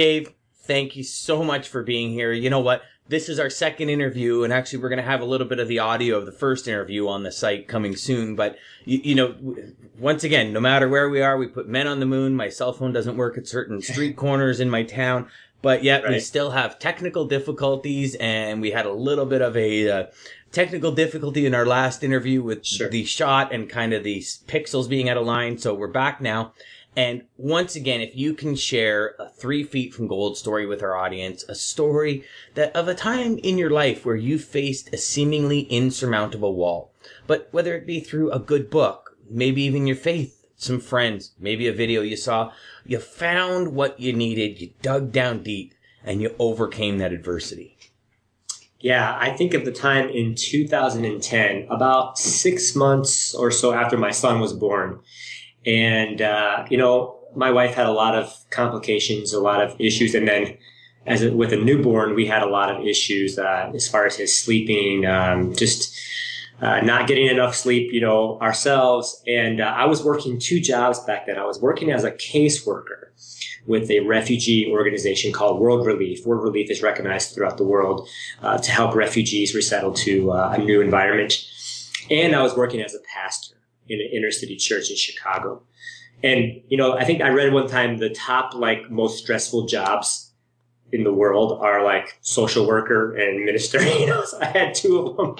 Dave, thank you so much for being here. You know what? This is our second interview, and actually, we're going to have a little bit of the audio of the first interview on the site coming soon. But you, you know, once again, no matter where we are, we put men on the moon. My cell phone doesn't work at certain street corners in my town, but yet right. we still have technical difficulties, and we had a little bit of a uh, technical difficulty in our last interview with sure. the shot and kind of the pixels being out of line. So we're back now. And once again, if you can share a three feet from gold story with our audience, a story that of a time in your life where you faced a seemingly insurmountable wall, but whether it be through a good book, maybe even your faith, some friends, maybe a video you saw, you found what you needed, you dug down deep, and you overcame that adversity. Yeah, I think of the time in 2010, about six months or so after my son was born. And, uh, you know, my wife had a lot of complications, a lot of issues. And then as a, with a newborn, we had a lot of issues uh, as far as his sleeping, um, just uh, not getting enough sleep, you know, ourselves. And uh, I was working two jobs back then. I was working as a caseworker with a refugee organization called World Relief. World Relief is recognized throughout the world uh, to help refugees resettle to uh, a new environment. And I was working as a pastor in an inner city church in Chicago. And, you know, I think I read one time the top, like, most stressful jobs in the world are like social worker and minister. You know, so I had two of them.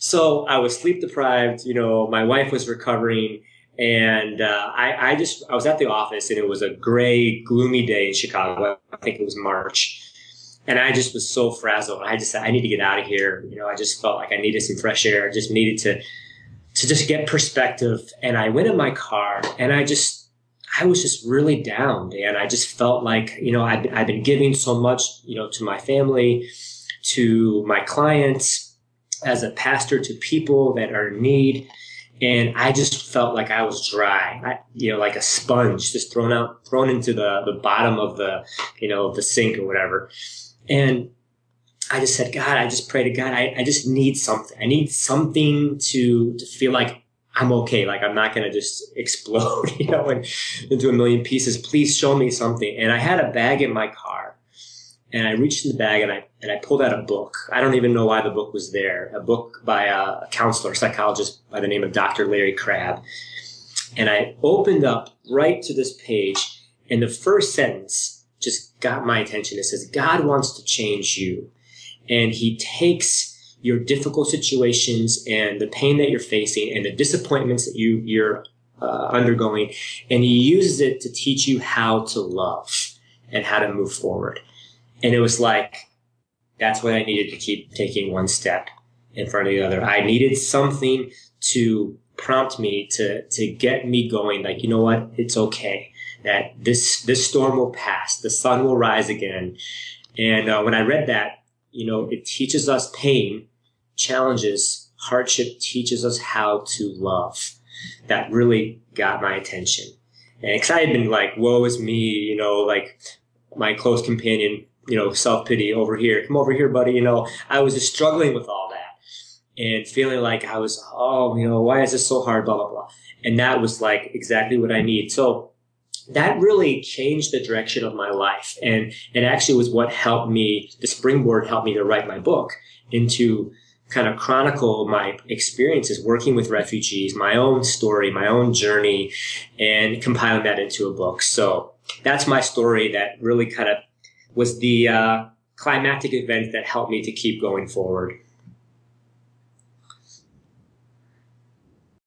So I was sleep deprived. You know, my wife was recovering and uh, I, I just I was at the office and it was a gray, gloomy day in Chicago. I think it was March, and I just was so frazzled. I just said I need to get out of here. You know, I just felt like I needed some fresh air. I just needed to to just get perspective. And I went in my car and I just I was just really down, and I just felt like you know I've, I've been giving so much you know to my family, to my clients, as a pastor to people that are in need and I just felt like I was dry, I, you know, like a sponge just thrown out, thrown into the the bottom of the, you know, the sink or whatever. And I just said, God, I just pray to God. I, I just need something. I need something to to feel like I'm okay. Like I'm not going to just explode, you know, and, into a million pieces. Please show me something. And I had a bag in my car and I reached in the bag and I and I pulled out a book. I don't even know why the book was there. A book by a counselor, a psychologist by the name of Dr. Larry Crabb. And I opened up right to this page, and the first sentence just got my attention. It says, "God wants to change you, and He takes." Your difficult situations and the pain that you're facing and the disappointments that you you're uh, undergoing, and he uses it to teach you how to love and how to move forward. And it was like, that's what I needed to keep taking one step in front of the other. I needed something to prompt me to, to get me going. Like, you know what? It's okay that this, this storm will pass. The sun will rise again. And uh, when I read that, you know, it teaches us pain, challenges, hardship teaches us how to love. That really got my attention. And cause I had been like, woe is me, you know, like my close companion you know, self pity over here. Come over here, buddy. You know, I was just struggling with all that and feeling like I was, oh, you know, why is this so hard? Blah, blah, blah. And that was like exactly what I need. So that really changed the direction of my life. And it actually was what helped me, the springboard helped me to write my book into kind of chronicle my experiences working with refugees, my own story, my own journey, and compiling that into a book. So that's my story that really kind of was the uh, climactic event that helped me to keep going forward.